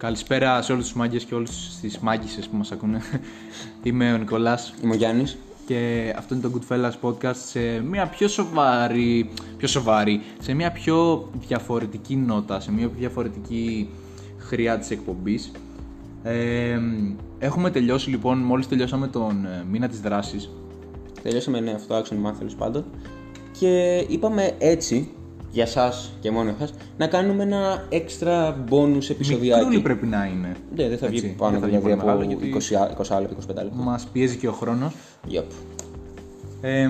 Καλησπέρα σε όλους τους μάγκες και όλους τις μάγκησες που μας ακούνε. Είμαι ο Νικολάς Είμαι ο Γιάννης. και αυτό είναι το Goodfellas Podcast σε μια πιο σοβαρή, πιο σοβαρή, σε μια πιο διαφορετική νότα, σε μια πιο διαφορετική χρειά της εκπομπής. Ε, έχουμε τελειώσει λοιπόν, μόλις τελειώσαμε τον ε, μήνα της δράσης. Τελειώσαμε ναι, αυτό action month τέλος πάντων. Και είπαμε έτσι, για εσά και μόνο εσάς, να κάνουμε ένα έξτρα bonus επεισοδιάκι. Μικρούλι πρέπει να είναι. Ναι, δεν θα βγει Έτσι, πάνω δεν θα βγει δηλαδή πολύ από μεγάλο, γιατί 20, 20 λεπτά, 25 λεπτά. Μας πιέζει και ο χρόνος. Yep. Ε,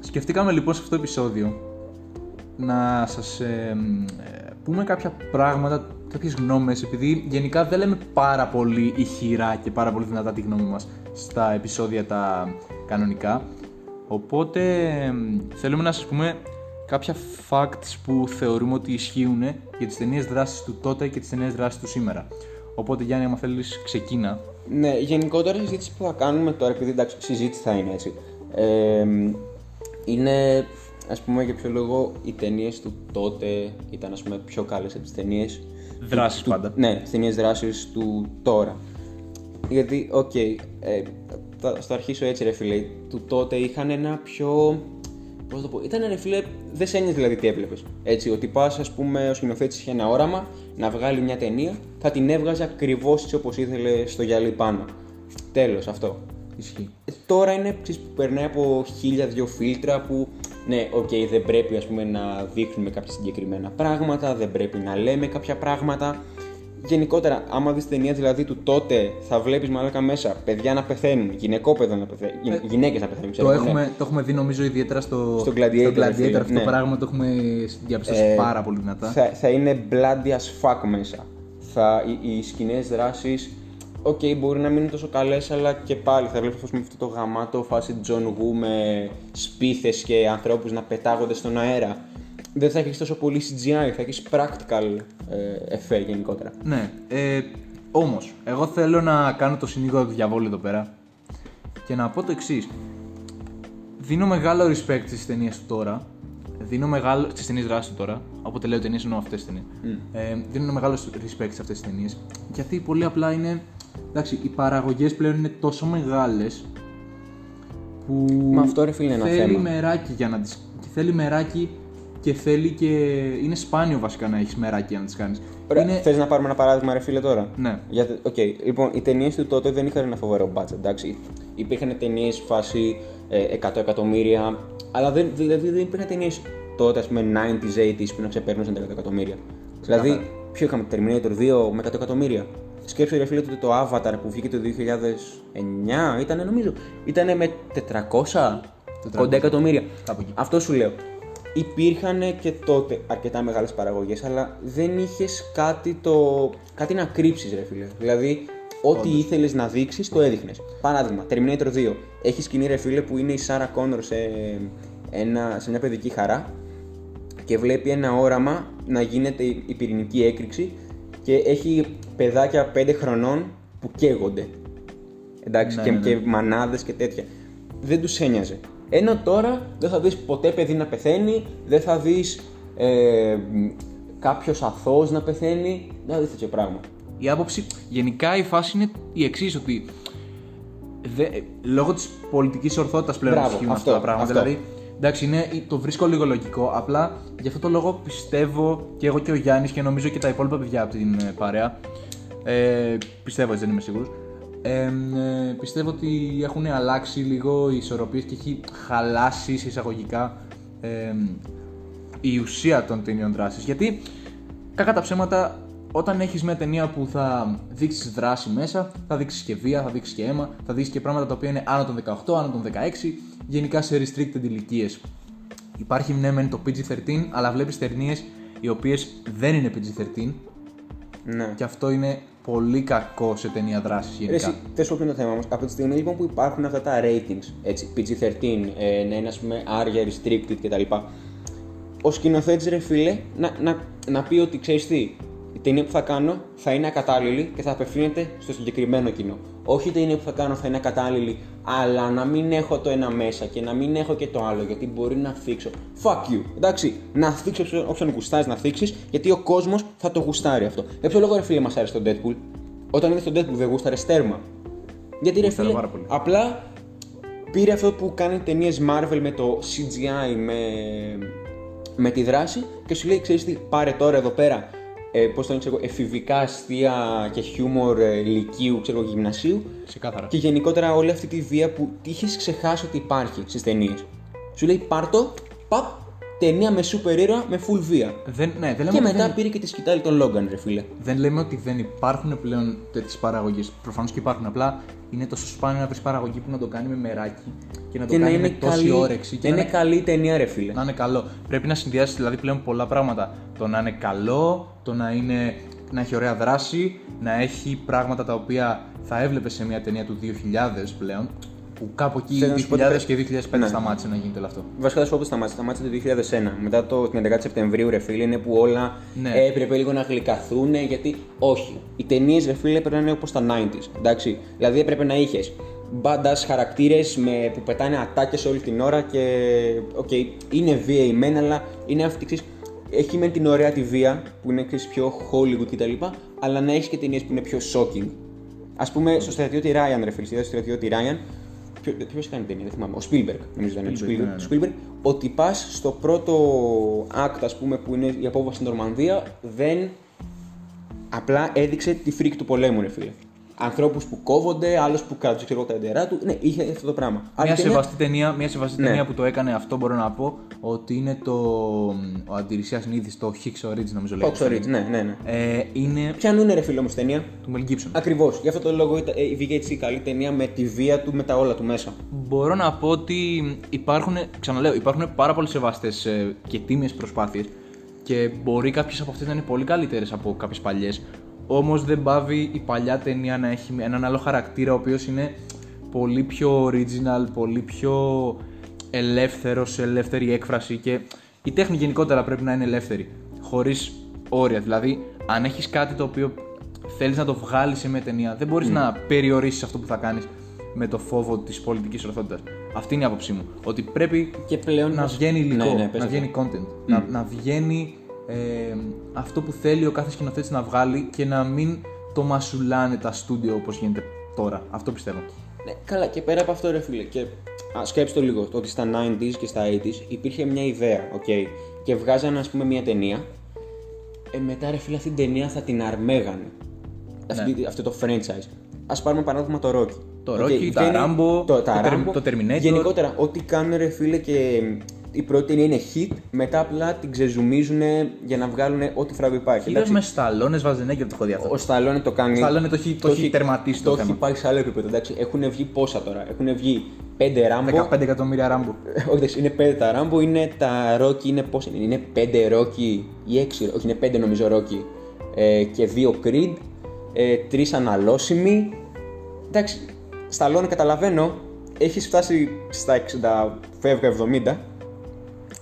σκεφτήκαμε λοιπόν σε αυτό το επεισόδιο να σας ε, ε, πούμε κάποια πράγματα, κάποιες γνώμες, επειδή γενικά δεν λέμε πάρα πολύ ηχηρά και πάρα πολύ δυνατά τη γνώμη μας στα επεισόδια τα κανονικά. Οπότε ε, θέλουμε να σας πούμε κάποια facts που θεωρούμε ότι ισχύουν για τις ταινίες δράσης του τότε και τις ταινίες δράσης του σήμερα. Οπότε Γιάννη, άμα θέλεις ξεκίνα. Ναι, γενικότερα η συζήτηση που θα κάνουμε τώρα, επειδή εντάξει, συζήτηση θα είναι έτσι. Ε, είναι, ας πούμε, για ποιο λόγο οι ταινίες του τότε ήταν, ας πούμε, πιο καλές από τις ταινίες. Δράσεις πάντα. Ναι, τις ταινίες δράσεις του τώρα. Γιατί, οκ, ε, θα, θα αρχίσω έτσι ρε φίλε, του τότε είχαν ένα πιο... Πώς το πω, ήταν ρε φίλε, δεν σε ένοιαζε δηλαδή τι έβλεπες. Έτσι, ότι πας ας πούμε ο σκηνοθέτης είχε ένα όραμα να βγάλει μια ταινία, θα την έβγαζε ακριβώς έτσι όπως ήθελε στο γυαλί πάνω. Τέλος, αυτό. Ισχύει. Ε, Τώρα είναι ξέρεις, που περνάει από χίλια δυο φίλτρα που ναι, οκ, δεν πρέπει ας πούμε να δείχνουμε κάποια συγκεκριμένα πράγματα, δεν πρέπει να λέμε κάποια πράγματα. Γενικότερα, άμα δεις ταινία δηλαδή του τότε, θα βλέπεις μαλάκα μέσα παιδιά να πεθαίνουν, γυναικόπαιδα να πεθαίνουν, γυ- γυναίκες να πεθαίνουν, ξέρω Το εγώ, ναι. έχουμε, το έχουμε δει νομίζω ιδιαίτερα στο, Στο Gladiator, στο ρε φίλε, αυτό ναι. το πράγμα το έχουμε διαπιστώσει Ε, πάρα πολύ δυνατά. θα, θα είναι bloody as fuck μέσα. Θα, οι, οι σκηνές δράσης, οκ, μπορεί να μην είναι τόσο καλές, αλλά και πάλι θα βλέπεις αυτό το γαμάτο φάση John Woo με σπίθες και ανθρώπους να πετάγονται στον αέρα. Δεν θα έχεις τόσο πολύ CGI, θα έχεις practical ε, effect γενικότερα. Ναι, ε, όμως, εγώ θέλω να κάνω το συνήγορο του διαβόλου εδώ πέρα και να πω το εξής. Δίνω μεγάλο respect στις ταινίες του τώρα. Δίνω μεγάλο. στις ταινίες δράσης του τώρα. Όποτε λέω ταινίες εννοώ αυτές τις ταινίες. Ε, δίνω μεγάλο respect σε αυτές τις ταινίες. Γιατί πολύ απλά είναι. Εντάξει, οι παραγωγές πλέον είναι τόσο μεγάλες που. Μα αυτό, ρε φίλε, είναι ένα θέλει θέμα. μεράκι για να τις... και θέλει μεράκι και θέλει και. Είναι σπάνιο βασικά να έχεις μεράκι για να τις κάνεις. Ωραία, Είναι... θες να πάρουμε ένα παράδειγμα, ρε φίλε, τώρα; Ναι. Γιατί, οκ, λοιπόν, οι ταινίες του τότε δεν είχαν ένα φοβερό budget, εντάξει. Υπήρχαν ταινίες φάση ε, 100 εκατομμύρια, αλλά δεν, δηλαδή δεν υπήρχαν ταινίες τότε, ας πούμε, 90s, 80s που να ξεπερνούσαν τα 100 εκατομμύρια. Δηλαδή, ποιο είχαμε, Terminator 2 με 100 εκατομμύρια. Σκέψτε, ρε φίλε, ότι το Avatar που βγήκε το 2009 ήταν, νομίζω, ήταν με 400, κοντά εκατομμύρια. Κάπου εκεί. Αυτό σου λέω. Υπήρχαν και τότε αρκετά μεγάλες παραγωγές, αλλά δεν είχες κάτι, το... κάτι να κρύψεις ρε φίλε. Δηλαδή, ό,τι ήθελες να δείξεις, το έδειχνες. Παράδειγμα, Terminator 2. Έχεις σκηνή ρε φίλε που είναι η Sarah Connor σε, ένα, σε μια παιδική χαρά και βλέπει ένα όραμα να γίνεται η η πυρηνική έκρηξη και έχει παιδάκια 5 χρονών που καίγονται. Εντάξει, Ναι, και, ναι, ναι. και μανάδες και τέτοια. Δεν τους ένοιαζε. Ενώ τώρα δεν θα δεις ποτέ παιδί να πεθαίνει, δεν θα δεις ε, κάποιος αθώος να πεθαίνει, δεν θα δεις τέτοιο πράγμα. Η άποψη, γενικά η φάση είναι η εξής, ότι δε, λόγω της πολιτικής ορθότητας πλέον Μπράβο, ισχύουν αυτό, αυτά τα πράγματα. αυτό. Δηλαδή, εντάξει, είναι, το βρίσκω λίγο λογικό. Απλά γι' αυτό το λόγο πιστεύω και εγώ και ο Γιάννης και νομίζω και τα υπόλοιπα παιδιά από την ε, παρέα. Ε, πιστεύω, έτσι δεν είμαι σίγουρος. Ε, ε, πιστεύω ότι έχουν αλλάξει λίγο οι ισορροπίες και έχει χαλάσει σε εισαγωγικά ε, η ουσία των ταινιών δράσης. Γιατί, κακά τα ψέματα, όταν έχεις μια ταινία που θα δείξεις δράση μέσα, θα δείξεις και βία, θα δείξεις και αίμα, θα δείξεις και πράγματα τα οποία είναι άνω των 18, άνω των 16, γενικά σε restricted ηλικίες. Υπάρχει ναι, μεν το PG-13, αλλά βλέπεις ταινίες οι οποίες δεν είναι PG-13 Ναι. και αυτό είναι πολύ κακό σε ταινία δράσης Ρε, γενικά. εσύ, θες πω ποιο είναι το θέμα όμως. Από τη στιγμή λοιπόν που υπάρχουν αυτά τα ratings, έτσι, PG-13, ε, να είναι ας πούμε άρια, restricted κτλ. Ο σκηνοθέτης ρε φίλε να, να, να πει ότι ξέρεις τι, η ταινία που θα κάνω θα είναι ακατάλληλη και θα απευθύνεται στο συγκεκριμένο κοινό. Όχι η ταινία που θα κάνω θα είναι κατάλληλη, αλλά να μην έχω το ένα μέσα και να μην έχω και το άλλο, γιατί μπορεί να θίξω. Fuck you. Εντάξει, να θίξω όποιον- όποιον γουστάρει να θίξεις, γιατί ο κόσμος θα το γουστάρει αυτό. Για ποιο λόγο ρε φίλε μας άρεσε τον Deadpool; Όταν είδες τον Deadpool δεν γούσταρες στέρμα. Γιατί ρε Γούσταρα φίλε, πάρα πολύ. απλά πήρε αυτό που κάνει ταινίες Marvel με το CGI, με, με τη δράση και σου λέει: Ξέρεις τι, πάρε τώρα εδώ πέρα. Ε, Πώς το λένε, ξέρω, εγώ, εφηβικά αστεία και χιούμορ ε, ηλικίου, ξέρω, εγώ, γυμνασίου Ξεκάθαρα. και γενικότερα όλη αυτή τη βία που είχες ξεχάσει ότι υπάρχει στις ταινίες. Σου λέει: Πάρτο, παπ, ταινία με σούπερ ήρωα με full βία. Δεν, ναι, δεν λέμε Και ότι μετά δεν, πήρε και τη σκητάλη των Logan, ρε φίλε. δεν λέμε ότι δεν υπάρχουν πλέον τέτοιες παραγωγές. Προφανώς και υπάρχουν. Απλά είναι τόσο σπάνιο να βρεις παραγωγή που να το κάνει με μεράκι και να το Και να κάνει είναι με τόση καλή, όρεξη. Και να να είναι καλή ταινία, ρε φίλε. να είναι καλό. Πρέπει να συνδυάσεις δηλαδή πλέον πολλά πράγματα. Το να είναι καλό, το να, είναι, να έχει ωραία δράση, να έχει πράγματα τα οποία θα έβλεπες σε μια ταινία του 2000 πλέον. Που κάπου εκεί Θέλω να σου πω 2000 ότι και 2005 Ναι. σταμάτησε να γίνεται όλο αυτό. Βασικά θα σου πω πώς σταμάτησε. Σταμάτησε το 2001. Μετά το, την 11η Σεπτεμβρίου, ρε φίλε, είναι που όλα Ναι. έπρεπε λίγο να γλυκαθούν. Γιατί όχι. Οι ταινίες, ρε φίλε, έπρεπε να είναι όπως τα 90s. Εντάξει. Δηλαδή έπρεπε να είχες μπάντα χαρακτήρες που πετάνε ατάκες όλη την ώρα και. Οκ, είναι βίαιοι μεν, αλλά είναι αυτή ξέρεις, Έχει μεν την ωραία τη βία που είναι ξέρεις, πιο Hollywood κτλ. Αλλά να έχεις και ταινίες που είναι πιο shocking. Ας πούμε, στο στρατιώτη Ryan, ρε φίλε, στο στρατιώτη Ryan, Ποιο κάνει ταινία, δεν θυμάμαι. Ο Spielberg, νομίζω ήταν. του Spielberg, Spielberg, ναι, ναι. του Spielberg, ότι πας στο πρώτο act, ας πούμε, που είναι η απόβαση στην Νορμανδία, δεν. Απλά έδειξε τη φρίκη του πολέμου, ρε φίλε. Ανθρώπους που κόβονται, άλλους που κρατούν ξέρω, εγώ, τα εντερά του. Ναι, είχε αυτό το πράγμα. Άλλη Μια ταινία- σεβαστή, ταινία, μια σεβαστή Ναι. ταινία που το έκανε αυτό μπορώ να πω ότι είναι το. Ο Αντιρρησίας Νίδη, το Hicks Origins νομίζω λέγεται. Fox Ridge, ναι, ναι, ναι. Ε, είναι Ποιανού είναι ρε φίλε όμως ταινία; του Mel Gibson. Ακριβώς. Γι' αυτό το λόγο ήταν- ε, βγήκε έτσι η καλή ταινία με τη βία του, με τα όλα του μέσα. Μπορώ να πω ότι υπάρχουν, ξαναλέω, υπάρχουν πάρα πολύ σεβαστές και τίμιες προσπάθειες και μπορεί κάποιες από αυτές να είναι πολύ καλύτερες από κάποιες παλιές. Όμως δεν πάβει η παλιά ταινία να έχει έναν άλλο χαρακτήρα ο οποίος είναι πολύ πιο original, πολύ πιο ελεύθερος σε ελεύθερη έκφραση και η τέχνη γενικότερα πρέπει να είναι ελεύθερη. Χωρίς όρια. Δηλαδή, αν έχεις κάτι το οποίο θέλεις να το βγάλεις σε μια ταινία, δεν μπορείς να περιορίσεις αυτό που θα κάνεις με το φόβο της πολιτικής ορθότητας. Αυτή είναι η άποψή μου. Ότι πρέπει Και πλέον να να- βγαίνει υλικό, Ναι, ναι, πες να αυτό. βγαίνει content, να, να βγαίνει ε, αυτό που θέλει ο κάθε σκηνοθέτης να βγάλει και να μην το μασουλάνε τα στούντιο όπως γίνεται τώρα. Αυτό πιστεύω. Ναι, καλά, και πέρα από αυτό, ρε φίλε, και α, σκέψου το λίγο, το ότι στα 90s και στα 80s υπήρχε μια ιδέα, οκ, και βγάζανε, ας πούμε, μια ταινία. Ε, μετά, ρε φίλε, αυτή την ταινία θα την αρμέγανε. Αυτή, Αυτό το franchise. Ας πάρουμε παράδειγμα το Rocky. Το Οκ, Rocky, τα βγαίνει- Rambo, το, τα το Term- Rambo. το Terminator. Γενικότερα, ό,τι κάνουν, ρε φίλε, και η πρώτη ταινία είναι hit, μετά απλά την ξεζουμίζουν για να βγάλουν ό,τι φράγκο υπάρχει. Κυρίω εντάξει. με σταλόνες Βαζενέγκερ το έχω δει αυτό. Ο Σταλόνε το κάνει. Σταλόνε το έχει- το έχει τερματίσει το Το θέμα. έχει πάει σε άλλο επίπεδο. Εντάξει. Έχουν βγει πόσα τώρα. Έχουν βγει 5 ράμπο. 15 εκατομμύρια ράμπο. Όχι, εντάξει, είναι 5 τα ράμπο. Είναι τα ρόκι. Είναι πόσα είναι. Είναι 5 ρόκι ή 6. Όχι, είναι 5 νομίζω ρόκι. Ε, και 2 creed. Ε, 3 αναλώσιμοι. Εντάξει. Σταλόνε καταλαβαίνω. Έχεις φτάσει στα 60, φεύγω 70.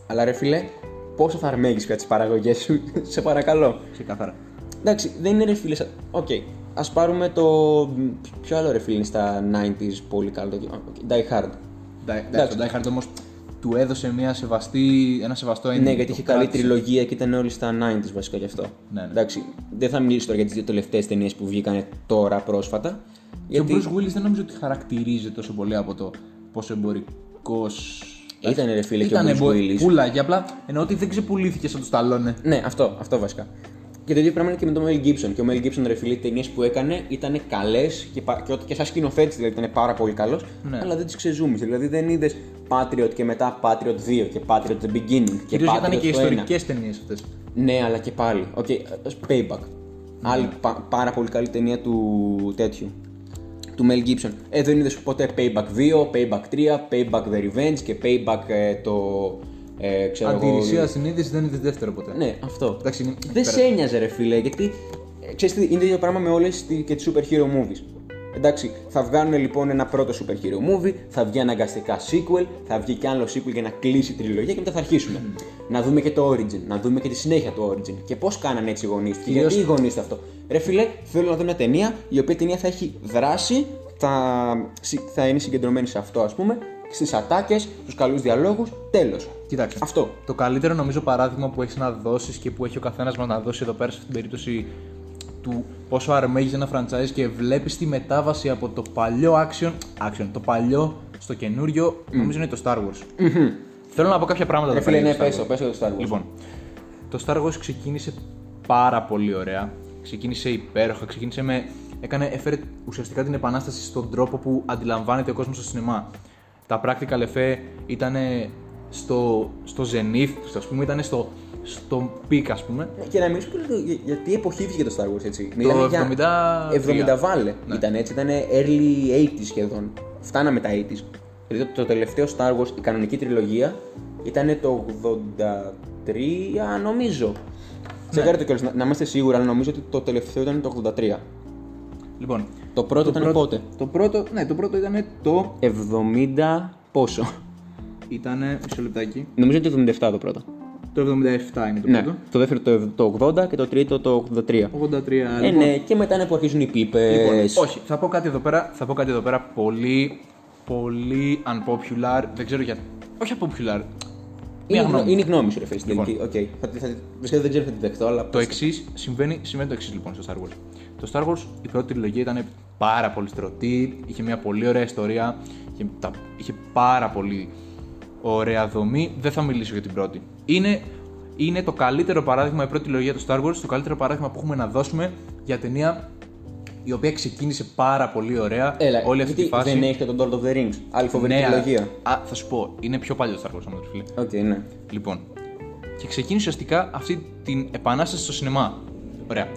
Αλλά ρε φίλε, πόσο θα αρμέγεις για τις παραγωγές σου, σε παρακαλώ. Ξεκάθαρα. Εντάξει, δεν είναι ρε φίλε. σαν- Οκ. Ας πάρουμε το. Ποιο άλλο ρε φίλε είναι στα 90s πολύ καλό. Το... Okay. Die Hard. Εντάξει, το Die Hard όμως του έδωσε μια σεβαστή, ένα σεβαστό ending. Ναι, γιατί Το είχε καλή κράτησε. τριλογία και ήταν όλοι στα 90s βασικά γι' αυτό. Ναι, ναι. Εντάξει, δεν θα μιλήσω τώρα για τις δύο τελευταίες ταινίες που βγήκαν τώρα πρόσφατα. Και ο Bruce Willis δεν νομίζω ότι χαρακτηρίζεται τόσο πολύ από το πόσο εμπορικό. Ήτανε, ρε φίλε, και ο Ήταν Bruce Willis. Πουλάκι, απλά εννοώ ότι δεν ξεπουλήθηκε σαν του Σταλόνε. Ναι, αυτό, αυτό βασικά. Και το ίδιο πράγμα είναι και με τον Mel Gibson. Και ο Mel Gibson, ρε φίλε, οι ταινίες που έκανε ήταν καλές και, πα- και, ότι- και σαν σκηνοθέτης δηλαδή ήταν πάρα πολύ καλός. Ναι. Αλλά δεν τις ξεζούμισε. Δηλαδή δεν είδες Patriot και μετά Patriot 2 και Patriot The Beginning. Και Κυρίως Patriot ήταν και το ένα. ιστορικές ταινίες αυτές. Ναι, αλλά και πάλι. Οκ, ας Payback. Άλλη πα- πάρα πολύ καλή ταινία του τέτοιου. Του Mel Gibson. Ε, δεν είδες ποτέ Payback 2, Payback 3, Payback The Revenge και Payback ε, το. Ε, ξέρω εγώ, Αντιρρησίας συνείδηση δεν είδες δεύτερο ποτέ. Ναι, αυτό. Εντάξει, είναι- δεν πέρα. σε ένοιαζε, ρε φίλε, γιατί ε, ξέρεις τι, είναι το ίδιο πράγμα με όλες και τις super hero movies. Εντάξει, θα βγάλουν λοιπόν ένα πρώτο super hero movie, θα βγει αναγκαστικά sequel, θα βγει και άλλο sequel για να κλείσει η τριλογία και μετά θα αρχίσουμε. Να δούμε και το origin, να δούμε και τη συνέχεια του origin. Και πώς κάνανε έτσι οι γονείς τους. Και Κυρίως- γιατί οι γονείς τους αυτό. Ρε φίλε, θέλω να δω μια ταινία η οποία ταινία θα έχει δράση, θα, θα είναι συγκεντρωμένη σε αυτό, ας πούμε, στις ατάκες, στους καλούς διαλόγους. Τέλος. Κοίταξε. Αυτό. Το καλύτερο νομίζω παράδειγμα που έχεις να δώσεις και που έχει ο καθένας μας να δώσει εδώ πέρα σε αυτήν την περίπτωση του πόσο αρμέγεις ένα franchise και βλέπεις τη μετάβαση από το παλιό action, action το παλιό στο καινούριο, νομίζω είναι το Star Wars. Θέλω να πω κάποια πράγματα Ρε εδώ φίλε, πέρα ναι, για το Star πες το, Wars. πες το Star Wars. Λοιπόν, το Star Wars ξεκίνησε πάρα πολύ ωραία. Ξεκίνησε υπέροχα, ξεκίνησε με. Έκανε, έφερε ουσιαστικά την επανάσταση στον τρόπο που αντιλαμβάνεται ο κόσμος στο σινεμά. Τα practical effect ήταν στο, στο zenith του, ας πούμε, ήταν στο, στο peak, ας πούμε. Και να μιλήσουμε λίγο για, για τι εποχή βγήκε το Star Wars, έτσι. Το Μιλάμε για 73. 70 βάλε Ναι. ήταν έτσι, ήταν early 80s σχεδόν. Φτάναμε τα 80s. Δηλαδή το, το τελευταίο Star Wars, η κανονική τριλογία, ήταν το 83 νομίζω. Τσεκάρε το κιόλας, να, να είμαστε σίγουροι, αλλά νομίζω ότι το τελευταίο ήταν το 83. Λοιπόν, Το πρώτο ήταν πότε; Το πρώτο, ναι, το πρώτο ήταν το. 70 πόσο; Ήταν. Μισό λεπτάκι. Νομίζω ότι το 77 το πρώτο. Το 77 είναι το Ναι, πρώτο. το δεύτερο το, το 80 και το τρίτο το 83. 83. Ε, λοιπόν. ναι, και μετά είναι που αρχίζουν οι πίπες. Λοιπόν, όχι, θα πω κάτι εδώ πέρα, θα πω κάτι εδώ πέρα πολύ, πολύ unpopular, δεν ξέρω γιατί, όχι unpopular, Είναι, μία γνω- γνώμη. είναι η γνώμη σου, ρε φίλε. στην Λοιπόν. τελική. Οκ. Θα, τη- θα, τη- βασικά δεν ξέρω αν θα την δεχτώ, αλλά. Το εξής συμβαίνει, συμβαίνει το εξής λοιπόν στο Star Wars. Το Star Wars, η πρώτη τριλογία ήταν πάρα πολύ στρωτή, είχε μια πολύ ωραία ιστορία, είχε, τα, είχε πάρα πολύ ωραία δομή. Δεν θα μιλήσω για την πρώτη. Είναι, είναι το καλύτερο παράδειγμα, η πρώτη τριλογία του Star Wars, το καλύτερο παράδειγμα που έχουμε να δώσουμε για ταινία η οποία ξεκίνησε πάρα πολύ ωραία Έλα, όλη αυτή γιατί τη φάση. δεν έχετε το Lord of the Rings. Άλλη φοβερή Ναι, τριλογία. Α, θα σου πω, είναι πιο παλιό Star Wars, άμα το φίλε. Οκ, ναι. Λοιπόν, και ξεκίνησε ουσιαστικά αυτή την επανάσταση στο σινεμά. Ωραία.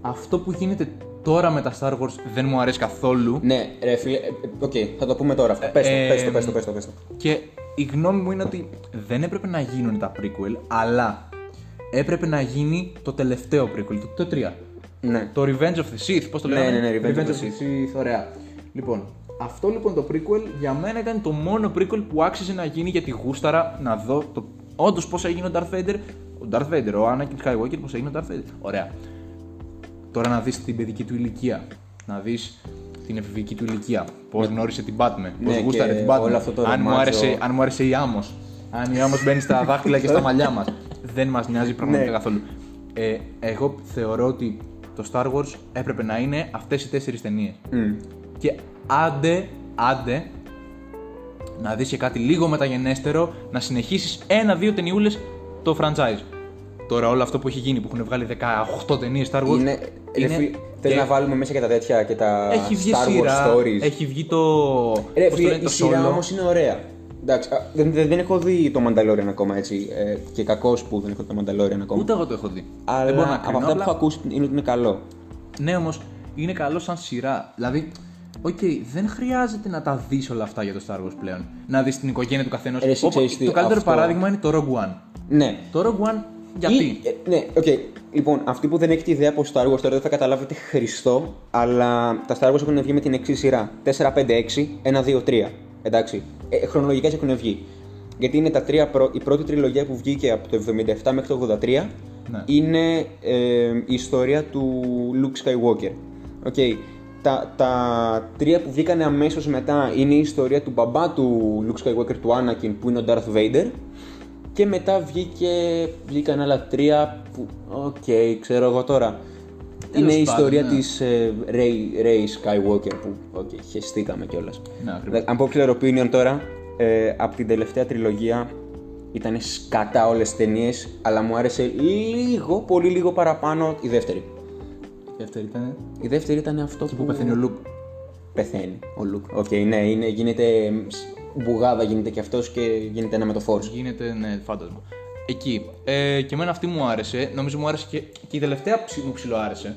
Αυτό που γίνεται τώρα με τα Star Wars δεν μου αρέσει καθόλου. Ναι, ρε φίλε. ε, ε, Οκ, θα το πούμε τώρα αυτό. Πες το, ε, πες το, πες το, πες το, πες το. Και η γνώμη μου είναι ότι δεν έπρεπε να γίνουν τα prequel, αλλά έπρεπε να γίνει το τελευταίο prequel, το, το 3. Ναι. Το Revenge of the Sith, πώς το Ναι, λέγαμε. ναι, ναι, Revenge of the Sith, ωραία. Λοιπόν, αυτό λοιπόν το prequel για μένα ήταν το μόνο prequel που άξιζε να γίνει γιατί γούσταρα να δω το... όντως πώς έγινε ο Darth Vader. Ο Darth Vader, ο Anakin Skywalker, πώς έγινε ο Darth Vader. Ωραία. Τώρα να δεις την παιδική του ηλικία. Να δεις την εφηβική του ηλικία. Πώς γνώρισε την Batman. Πώς Ναι, γούσταρε και την Batman. όλο αυτό το αν, μου ρομάτζο. άρεσε, αν μου άρεσε η άμμος. Αν η άμμος μπαίνει στα δάχτυλα και στα μαλλιά μας. Δεν μας νοιάζει πραγματικά Ναι. καθόλου. Ε, εγώ θεωρώ ότι το Star Wars έπρεπε να είναι αυτές οι τέσσερις ταινίες. Μμ. Και άντε, άντε, να δεις και κάτι λίγο μεταγενέστερο, να συνεχίσεις ένα-δύο ταινιούλες το franchise. Τώρα όλο αυτό που έχει γίνει, που έχουν βγάλει 18 ταινίες Star Wars, Είναι. Ρε φίλε, θες και να βάλουμε μέσα και τα τέτοια και τα έχει βγει Star σειρά, Wars stories. έχει βγει το... Ρε πώς το φίλε, λένε, η το σειρά Solo. όμως είναι ωραία. Εντάξει, α, δεν, δεν, δεν έχω δει το Mandalorian ακόμα έτσι. Ε, και κακός που δεν έχω δει το Mandalorian ακόμα. Ούτε εγώ το έχω δει. Αλλά Δεν μπορώ να από κρίνω, αυτά που απλά- έχω ακούσει είναι ότι είναι καλό. Ναι, όμως είναι καλό σαν σειρά. Δηλαδή, οκ, δεν χρειάζεται να τα δεις όλα αυτά για το Star Wars πλέον. Να δεις την οικογένεια του καθενός. Ρε, εσύ ξέρεις τι, Το καλύτερο αυτό- παράδειγμα είναι το Rogue One. Ναι. Το Rogue One, γιατί; Ή, ε, ναι, οκ. Λοιπόν, αυτοί που δεν έχετε ιδέα από Star Wars τώρα δεν θα καταλάβετε Χριστό, αλλά τα Star Wars έχουν βγει με την εξής σειρά. 4, 5, 6, 1, 2, 3. Εντάξει. Ε, χρονολογικά έτσι έχουν βγει. Γιατί είναι τα τρία πρω... η πρώτη τριλογία που βγήκε από το 77 μέχρι το 83 Ναι. είναι ε, η ιστορία του Luke Skywalker. Οκ. Τα, τα τρία που βγήκαν αμέσως μετά είναι η ιστορία του μπαμπά του Luke Skywalker, του Anakin, που είναι ο Darth Vader. Και μετά βγήκε, βγήκαν άλλα τρία που, οκ, ξέρω εγώ τώρα. Τέλος είναι η πάντων, ιστορία ναι. της ε, Rey, Rey Skywalker που, οκ, χεστήκαμε κιόλας. Ναι, ακριβώς. Αν πω clear opinion τώρα, ε, από την τελευταία τριλογία ήταν σκατά όλες τις ταινίες, αλλά μου άρεσε λίγο, πολύ λίγο παραπάνω η δεύτερη. Η δεύτερη ήταν. Η δεύτερη ήταν αυτό Που πεθαίνει ο Luke. Πεθαίνει ο Luke. Οκ, ναι, είναι, γίνεται μπουγάδα γίνεται και αυτός και γίνεται ένα με το Force. Γίνεται, ναι, φάντασμα. Εκεί. Ε, και εμένα αυτή μου άρεσε. Νομίζω μου άρεσε και, και η τελευταία ψη- μου ψηλό άρεσε.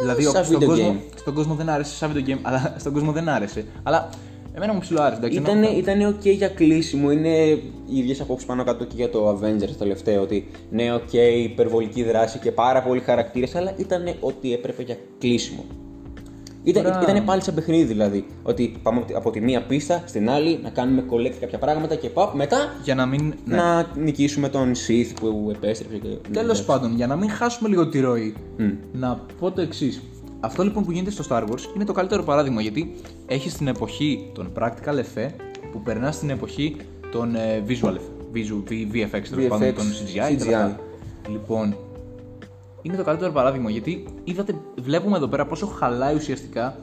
δηλαδή, Ε, σαν στον, video κόσμο, game. στον κόσμο δεν άρεσε, σαν video game, αλλά στον κόσμο δεν άρεσε. Αλλά εμένα μου ψηλό άρεσε. εντάξει, Ήτανε, ενώ- ήτανε ok για κλείσιμο, είναι οι ίδιες απόψεις πάνω κάτω και για το Avengers το τελευταίο, ότι ναι, ok, υπερβολική δράση και πάρα πολλοί χαρακτήρες, αλλά ήταν ό,τι έπρεπε για κλείσιμο. Ήταν, Τώρα- ήτανε πάλι σαν παιχνίδι δηλαδή, ότι πάμε από τη- από τη μία πίστα στην άλλη, να κάνουμε collect κάποια πράγματα και πάω, μετά Για να μην. Ναι. να νικήσουμε τον Sith που επέστρεψε και... Τέλος πάντων, για να μην χάσουμε λίγο τη ροή, Μμ. να πω το εξής. αυτό λοιπόν που γίνεται στο Star Wars είναι το καλύτερο παράδειγμα γιατί έχει την εποχή των practical effect που περνά στην εποχή των ε, visual effect, visual, V- VFX, τέλος VFX, πάντων, των CGI. και τα CGI. λοιπά. Λοιπόν, είναι το καλύτερο παράδειγμα γιατί είδατε, βλέπουμε εδώ πέρα πόσο χαλάει ουσιαστικά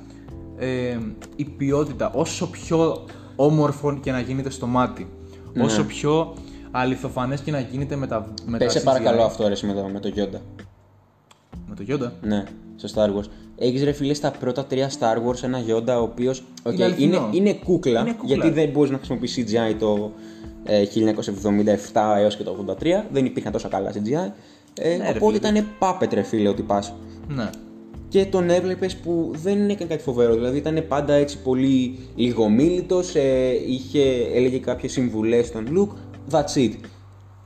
ε, η ποιότητα όσο πιο όμορφο και να γίνεται στο μάτι. Ναι. Όσο πιο αληθοφανές και να γίνεται με τα, με τα Πέσε CGI. παρακαλώ αυτό ρε με το, με το Yoda. Με το Yoda; Ναι, στο Star Wars. Έχεις ρε φίλε στα πρώτα τρία Star Wars ένα Yoda ο οποίος Είναι είναι, αληθινό. είναι, κούκλα, Είναι κούκλα. γιατί δεν μπορείς να χρησιμοποιήσεις CGI το ε, 1977 έως και το 83. Δεν υπήρχαν τόσα καλά CGI. Ε, Ναι, ρε οπότε φίλε. ήταν puppet ρε φίλε ότι πας. Ναι. Και τον έβλεπες που δεν έκανε κάτι φοβερό. Δηλαδή ήταν πάντα έτσι πολύ λιγομίλητος, ε, είχε, έλεγε κάποιες συμβουλές στον Luke. That's it.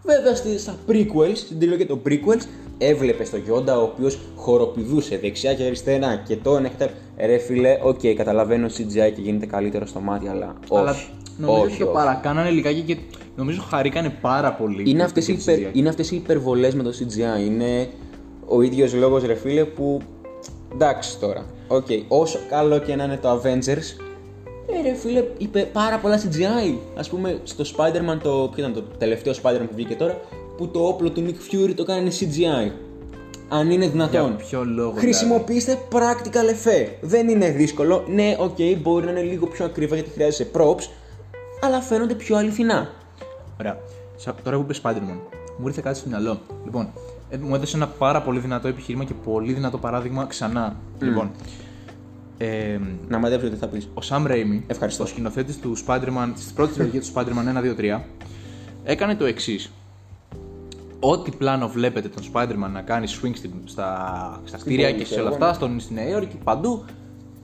Βέβαια στη- στα prequels, στην τριλογία των prequels, έβλεπες τον Yoda ο οποίος χοροπηδούσε δεξιά και αριστερά και τον έχετε. Ρε φίλε, οκ, καταλαβαίνω CGI και γίνεται καλύτερο στο μάτι, αλλά όχι. Αλλά νομίζω όχι, ότι το όχι. παρακάνανε λιγάκι και νομίζω χαρήκανε πάρα πολύ. Είναι με αυτές, οι το υπερ- CGI. είναι αυτές οι υπερβολές με το CGI. Είναι ο ίδιος λόγος ρε φίλε που... Εντάξει τώρα. Οκ. Όσο καλό και να είναι το Avengers, ε, ρε φίλε, είπε πάρα πολλά CGI. Ας πούμε στο Spider-Man, το, ποιο ήταν το τελευταίο Spider-Man που βγήκε τώρα, που το όπλο του Nick Fury το κάνει CGI. Αν είναι δυνατόν. Για ποιο λόγο, δηλαδή; Χρησιμοποιήστε practical effect. Δεν είναι δύσκολο. Ναι, οκ, μπορεί να είναι λίγο πιο ακριβά γιατί χρειάζεσαι props, αλλά φαίνονται πιο αληθινά. Ωραία. Σα- Τώρα που είπες Spider-Man, μου ήρθε κάτι στο μυαλό. Λοιπόν, ε, μου έδωσε ένα πάρα πολύ δυνατό επιχείρημα και πολύ δυνατό παράδειγμα ξανά. Λοιπόν, ε, Να μαντέψω τι θα πεις. ο Sam Raimi, Ευχαριστώ. ο σκηνοθέτης του Spider-Man, της πρώτης τριλογίας του Spider-Man 1, 2, 3, έκανε το εξής. Ό,τι πλάνο βλέπετε τον Spider-Man να κάνει swing στην- στα, στα κτίρια πόλη, και σε ξέρω όλα εγώ, αυτά, στον, στη Νέα Υόρκη, παντού,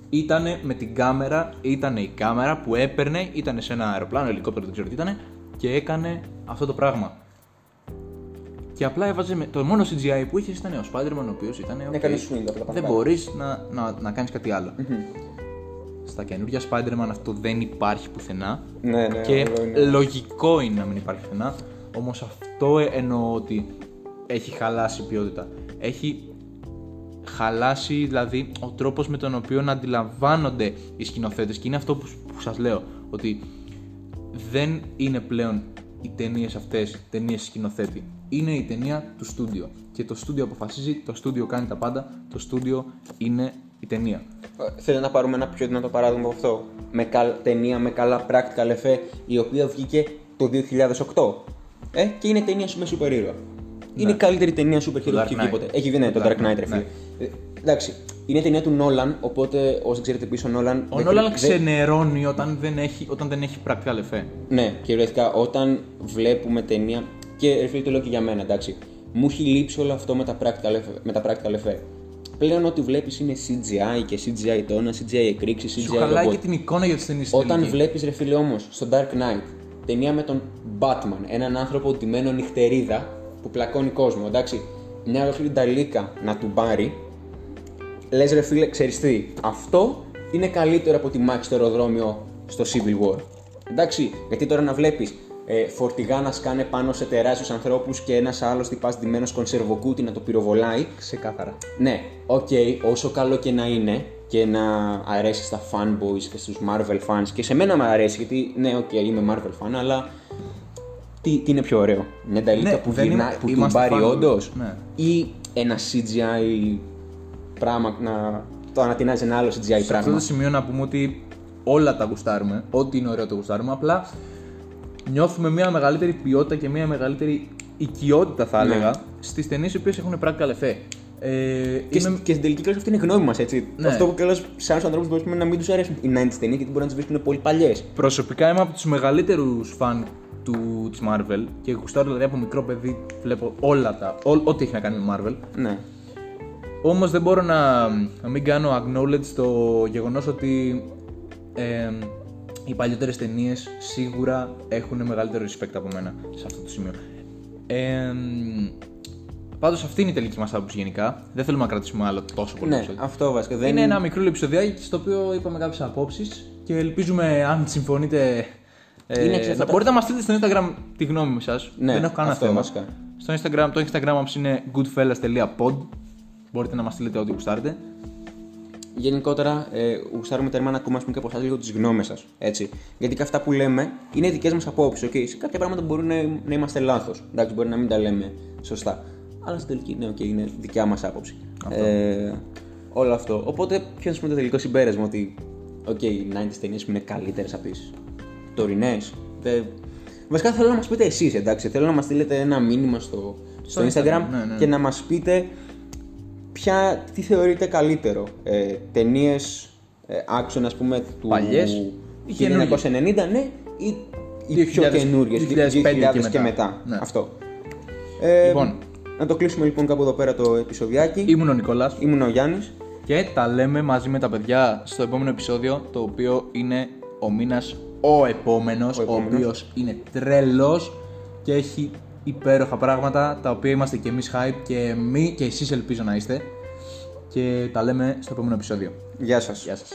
ήταν με την κάμερα, ήταν η κάμερα που έπαιρνε, ήταν σε ένα αεροπλάνο, ελικόπτερο, δεν ξέρω τι ήταν, και έκανε αυτό το πράγμα. Και απλά έβαζε με, το μόνο CGI που είχες ήταν ο Spider-Man, ο οποίος ήταν. οκ, Έκανε swing από τα Δεν πάνω. μπορείς να, να, να κάνεις κάτι άλλο. Στα καινούργια Spider-Man αυτό δεν υπάρχει πουθενά. Ναι, ναι, και αυτό είναι. λογικό είναι να μην υπάρχει πουθενά. Όμως αυτό εννοώ ότι έχει χαλάσει η ποιότητα. Έχει χαλάσει δηλαδή ο τρόπος με τον οποίο να αντιλαμβάνονται οι σκηνοθέτες και είναι αυτό που, που σας λέω ότι δεν είναι πλέον οι ταινίες αυτές ταινίες σκηνοθέτη είναι η ταινία του στούντιο και το στούντιο αποφασίζει, το στούντιο κάνει τα πάντα το στούντιο είναι η ταινία Ε, Θέλω να πάρουμε ένα πιο δυνατό παράδειγμα από αυτό; Με καλ... ταινία με καλά practical effect, η οποία βγήκε το 2008. Ε, και είναι ταινία με σούπερ ήρωα. Είναι η καλύτερη ταινία σούπερ Το hero που Dark έχει Knight. βγει ποτέ. Έχει βγει, ναι, το Το Dark Dark Knight, Knight, ρε φίλε. ναι. Ε, εντάξει, είναι ταινία του Νόλαν, οπότε όσοι ξέρετε πίσω ο Νόλαν. ο δεν- Νόλαν δεν- ξενερώνει όταν δεν έχει, όταν δεν έχει practical effect Ναι, κυριολεκτικά όταν βλέπουμε ταινία. Και ρε φίλε, το λέω και για μένα, εντάξει. Μου έχει λείψει όλο αυτό με τα practical effect. Με τα practical effect. Πλέον ό,τι βλέπεις είναι CGI και CGI τόνα, CGI εκρήξεις, σου CGI χαλάει robot. και την εικόνα για τις ταινίες Όταν τελική. βλέπεις ρε φίλε όμως στο Dark Knight ταινία με τον Batman, έναν άνθρωπο ντυμένο νυχτερίδα που πλακώνει κόσμο, εντάξει. Μια ολόκληρη νταλίκα να του πάρει, λες ρε φίλε, ξέρεις τι, αυτό είναι καλύτερο από τη μάχη στο αεροδρόμιο στο Civil War. Εντάξει, γιατί τώρα να βλέπεις ε, φορτηγά να σκάνε πάνω σε τεράστιους ανθρώπους και ένας άλλος τυπάς ντυμένος κονσερβοκούτι να το πυροβολάει. ξεκάθαρα Ναι, οκ, όσο καλό και να είναι και να αρέσει στα fanboys και στους Marvel fans και σε μένα μου αρέσει γιατί ναι, οκ, είμαι Marvel fan, αλλά τι, τι είναι πιο ωραίο, μια νταλίκα Ναι, που, δεν γυρνά, είμαι- που του είμαστε πάρει fanboys, όντως; ναι. ή ένα CGI πράγμα να το ανατινάζει ένα άλλο CGI Σε αυτό πράγμα; το σημείο να πούμε ότι όλα τα γουστάρουμε, ό,τι είναι ωραίο το γουστάρουμε, απλά νιώθουμε μια μεγαλύτερη ποιότητα και μια μεγαλύτερη οικειότητα θα Ναι. έλεγα στις ταινίες οι οποίες έχουν practical effect. Ε, Και, είμαι- στη- και στην τελική κλάση αυτή είναι η γνώμη μας, έτσι. Ναι. Αυτό που κιόλας σε άλλους ανθρώπους μπορείς να μην τους αρέσουν οι 90s ταινίε γιατί μπορείς να τις βρίσκουν πολύ παλιές. Προσωπικά είμαι από τους μεγαλύτερους φαν του, της Marvel και γουστάρω δηλαδή από μικρό παιδί βλέπω όλα τα, ό, ό,τι έχει να κάνει με Marvel. Ναι. Όμως δεν μπορώ να, να μην κάνω acknowledge το γεγονός ότι ε, οι παλιότερες ταινίες σίγουρα έχουν μεγαλύτερο respect από μένα σε αυτό το σημείο. Ε, Πάντως αυτή είναι η τελική μας άποψη γενικά. Δεν θέλουμε να κρατήσουμε άλλο τόσο πολύ. Ναι, επεισόδιο. αυτό βασικά. Δεν Είναι ένα μικρό επεισοδιάκι στο οποίο είπαμε κάποιες απόψεις και ελπίζουμε αν συμφωνείτε. Ε, Είναι να, ξεκάθαρα- μπορείτε να μας στείλετε στο Instagram τη γνώμη σας. Ναι, Δεν έχω κανένα αυτό θέμα. βασικά. Στο Instagram, το Instagram μας είναι goodfellas.pod. Μπορείτε να μας στείλετε ό,τι γουστάρετε. γενικότερα ε, γουστάρουμε τέρμα να ακούμε ας πούμε, και από εσάς λίγο τις γνώμες σας. Έτσι. Γιατί και αυτά που λέμε είναι δικές μας απόψεις. Okay. Σε κάποια πράγματα μπορεί να, να είμαστε λάθος. Εντάξει, μπορεί να μην τα λέμε σωστά. Αλλά στην τελική ναι, okay, είναι δικιά μας άποψη. Αυτό. Ε, όλο αυτό. Οπότε, ποιος είναι το τελικό συμπέρασμα ότι okay, οι 90s ταινίες που είναι καλύτερες από τις τωρινές. Βασικά θέλω να μας πείτε εσείς, εντάξει. Θέλω να μας στείλετε ένα μήνυμα στο, στο Στο Instagram, Instagram, ναι, ναι. και να μας πείτε ποια, τι θεωρείτε καλύτερο. Ε, Ταινίες ε, action, ας πούμε, του Παλιές ή 1990, ναι, ή οι πιο 2000, καινούριε, 2005 και και μετά. μετά. Ναι. Αυτό. Ε, Λοιπόν. Να το κλείσουμε λοιπόν κάπου εδώ πέρα το επεισοδιάκι. Ήμουν ο Νικόλας Ήμουν ο Γιάννης. και τα λέμε μαζί με τα παιδιά στο επόμενο επεισόδιο το οποίο είναι ο μήνας ο επόμενος, Ο ο, επόμενος. οποίος είναι τρελός και έχει υπέροχα πράγματα τα οποία είμαστε και εμείς hype και, εμεί, και εσείς ελπίζω να είστε και τα λέμε στο επόμενο επεισόδιο. Γεια σας. Γεια σας.